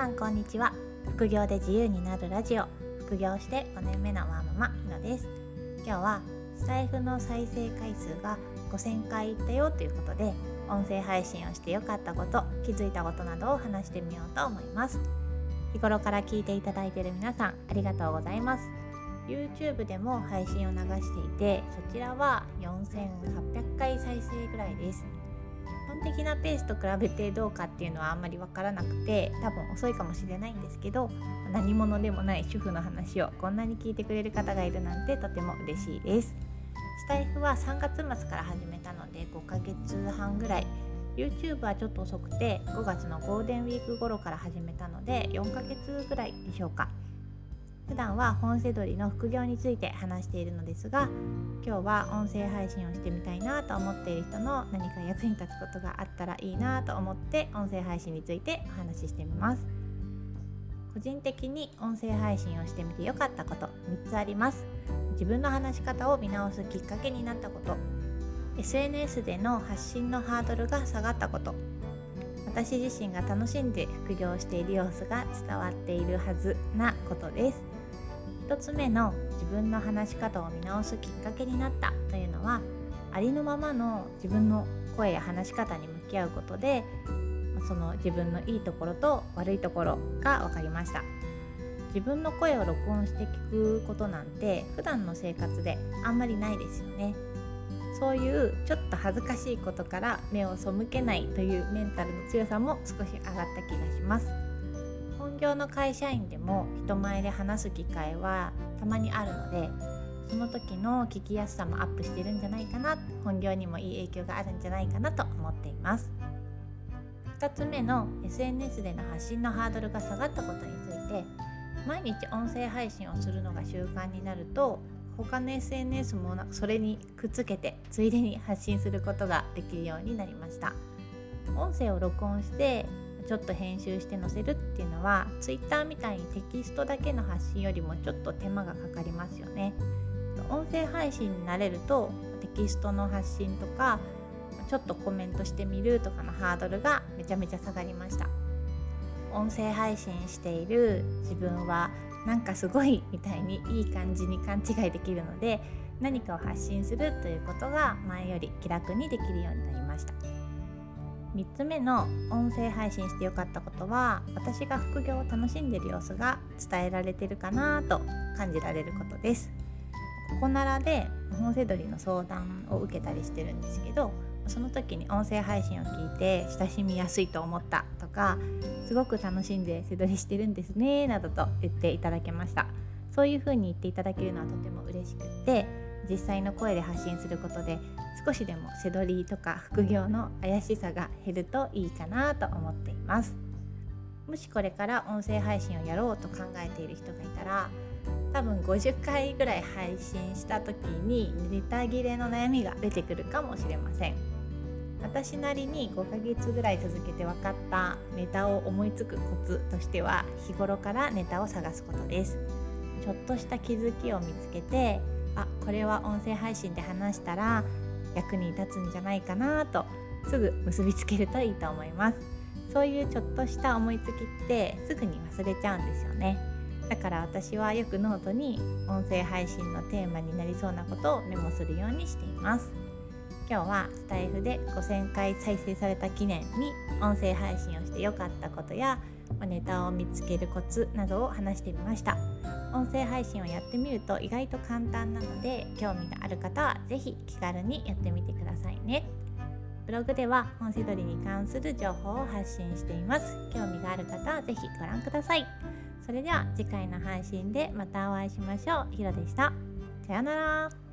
さんこんにちは。副業で自由になるラジオ。副業して5年目のワーママひなです。今日はスタイフの再生回数が5000回いったよということで音声配信をしてよかったこと気づいたことなどを話してみようと思います。日頃から聞いていただいている皆さんありがとうございます。YouTube でも配信を流していてそちらは4800回再生ぐらいです。本的なペースと比べてどうかっていうのはあんまり分からなくて多分遅いかもしれないんですけど何者でもない主婦の話をこんなに聞いてくれる方がいるなんてとても嬉しいです。スタイフは3月末から始めたので5ヶ月半ぐらい。YouTube はちょっと遅くて5月のゴールデンウィーク頃から始めたので4ヶ月ぐらいでしょうか。普段は本セドリの副業について話しているのですが今日は音声配信をしてみたいなと思っている人の何か役に立つことがあったらいいなと思って音声配信についてお話ししてみます。個人的に音声配信をしてみてよかったこと3つあります。自分の話し方を見直すきっかけになったこと SNS での発信のハードルが下がったこと私自身が楽しんで副業している様子が伝わっているはずなことです。1つ目の自分の話し方を見直すきっかけになったというのはありのままの自分の声や話し方に向き合うことでその自分のいいところと悪いところが分かりました。自分の声を録音して聞くことなんて普段の生活であんまりないですよね。そういうちょっと恥ずかしいことから目を背けないというメンタルの強さも少し上がった気がします。本業の会社員でも人前で話す機会はたまにあるのでその時の聞きやすさもアップしてるんじゃないかな本業にもいい影響があるんじゃないかなと思っています。2つ目の SNS での発信のハードルが下がったことについて毎日音声配信をするのが習慣になると他の SNS もそれにくっつけてついでに発信することができるようになりました。音声を録音してちょっと編集して載せるっていうのは Twitter みたいにテキストだけの発信よりもちょっと手間がかかりますよね。音声配信になれるとテキストの発信とかちょっとコメントしてみるとかのハードルがめちゃめちゃ下がりました。音声配信している自分はなんかすごいみたいにいい感じに勘違いできるので何かを発信するということが前より気楽にできるようになりました。3つ目の音声配信してよかったことは私が副業を楽しんでる様子が伝えられてるかなと感じられることです。ここならで本セドリの相談を受けたりしてるんですけどその時に音声配信を聞いて親しみやすいと思ったとかすごく楽しんで背取りしてるんですねなどと言っていただけました。そういう風に言っていただけるのはとても嬉しくて実際の声で発信することで少しでも背取りとか副業の怪しさが減るといいかなと思っています。もしこれから音声配信をやろうと考えている人がいたら多分50回ぐらい配信した時にネタ切れの悩みが出てくるかもしれません。私なりに5ヶ月ぐらい続けて分かったネタを思いつくコツとしては日頃からネタを探すことです。ちょっとした気づきを見つけてあこれは音声配信で話したら役に立つんじゃないかなとすぐ結びつけるといいと思います。そういうちょっとした思いつきってすぐに忘れちゃうんですよね。だから私はよくノートに音声配信のテーマになりそうなことをメモするようにしています。今日はスタエフで5000回再生された記念に音声配信をして良かったことやネタを見つけるコツなどを話してみました。音声配信をやってみると意外と簡単なので興味がある方は是非気軽にやってみてくださいね。ブログでは本セドリに関する情報を発信しています。興味がある方は是非ご覧ください。それでは次回の配信でまたお会いしましょう。ひろでした。さようなら。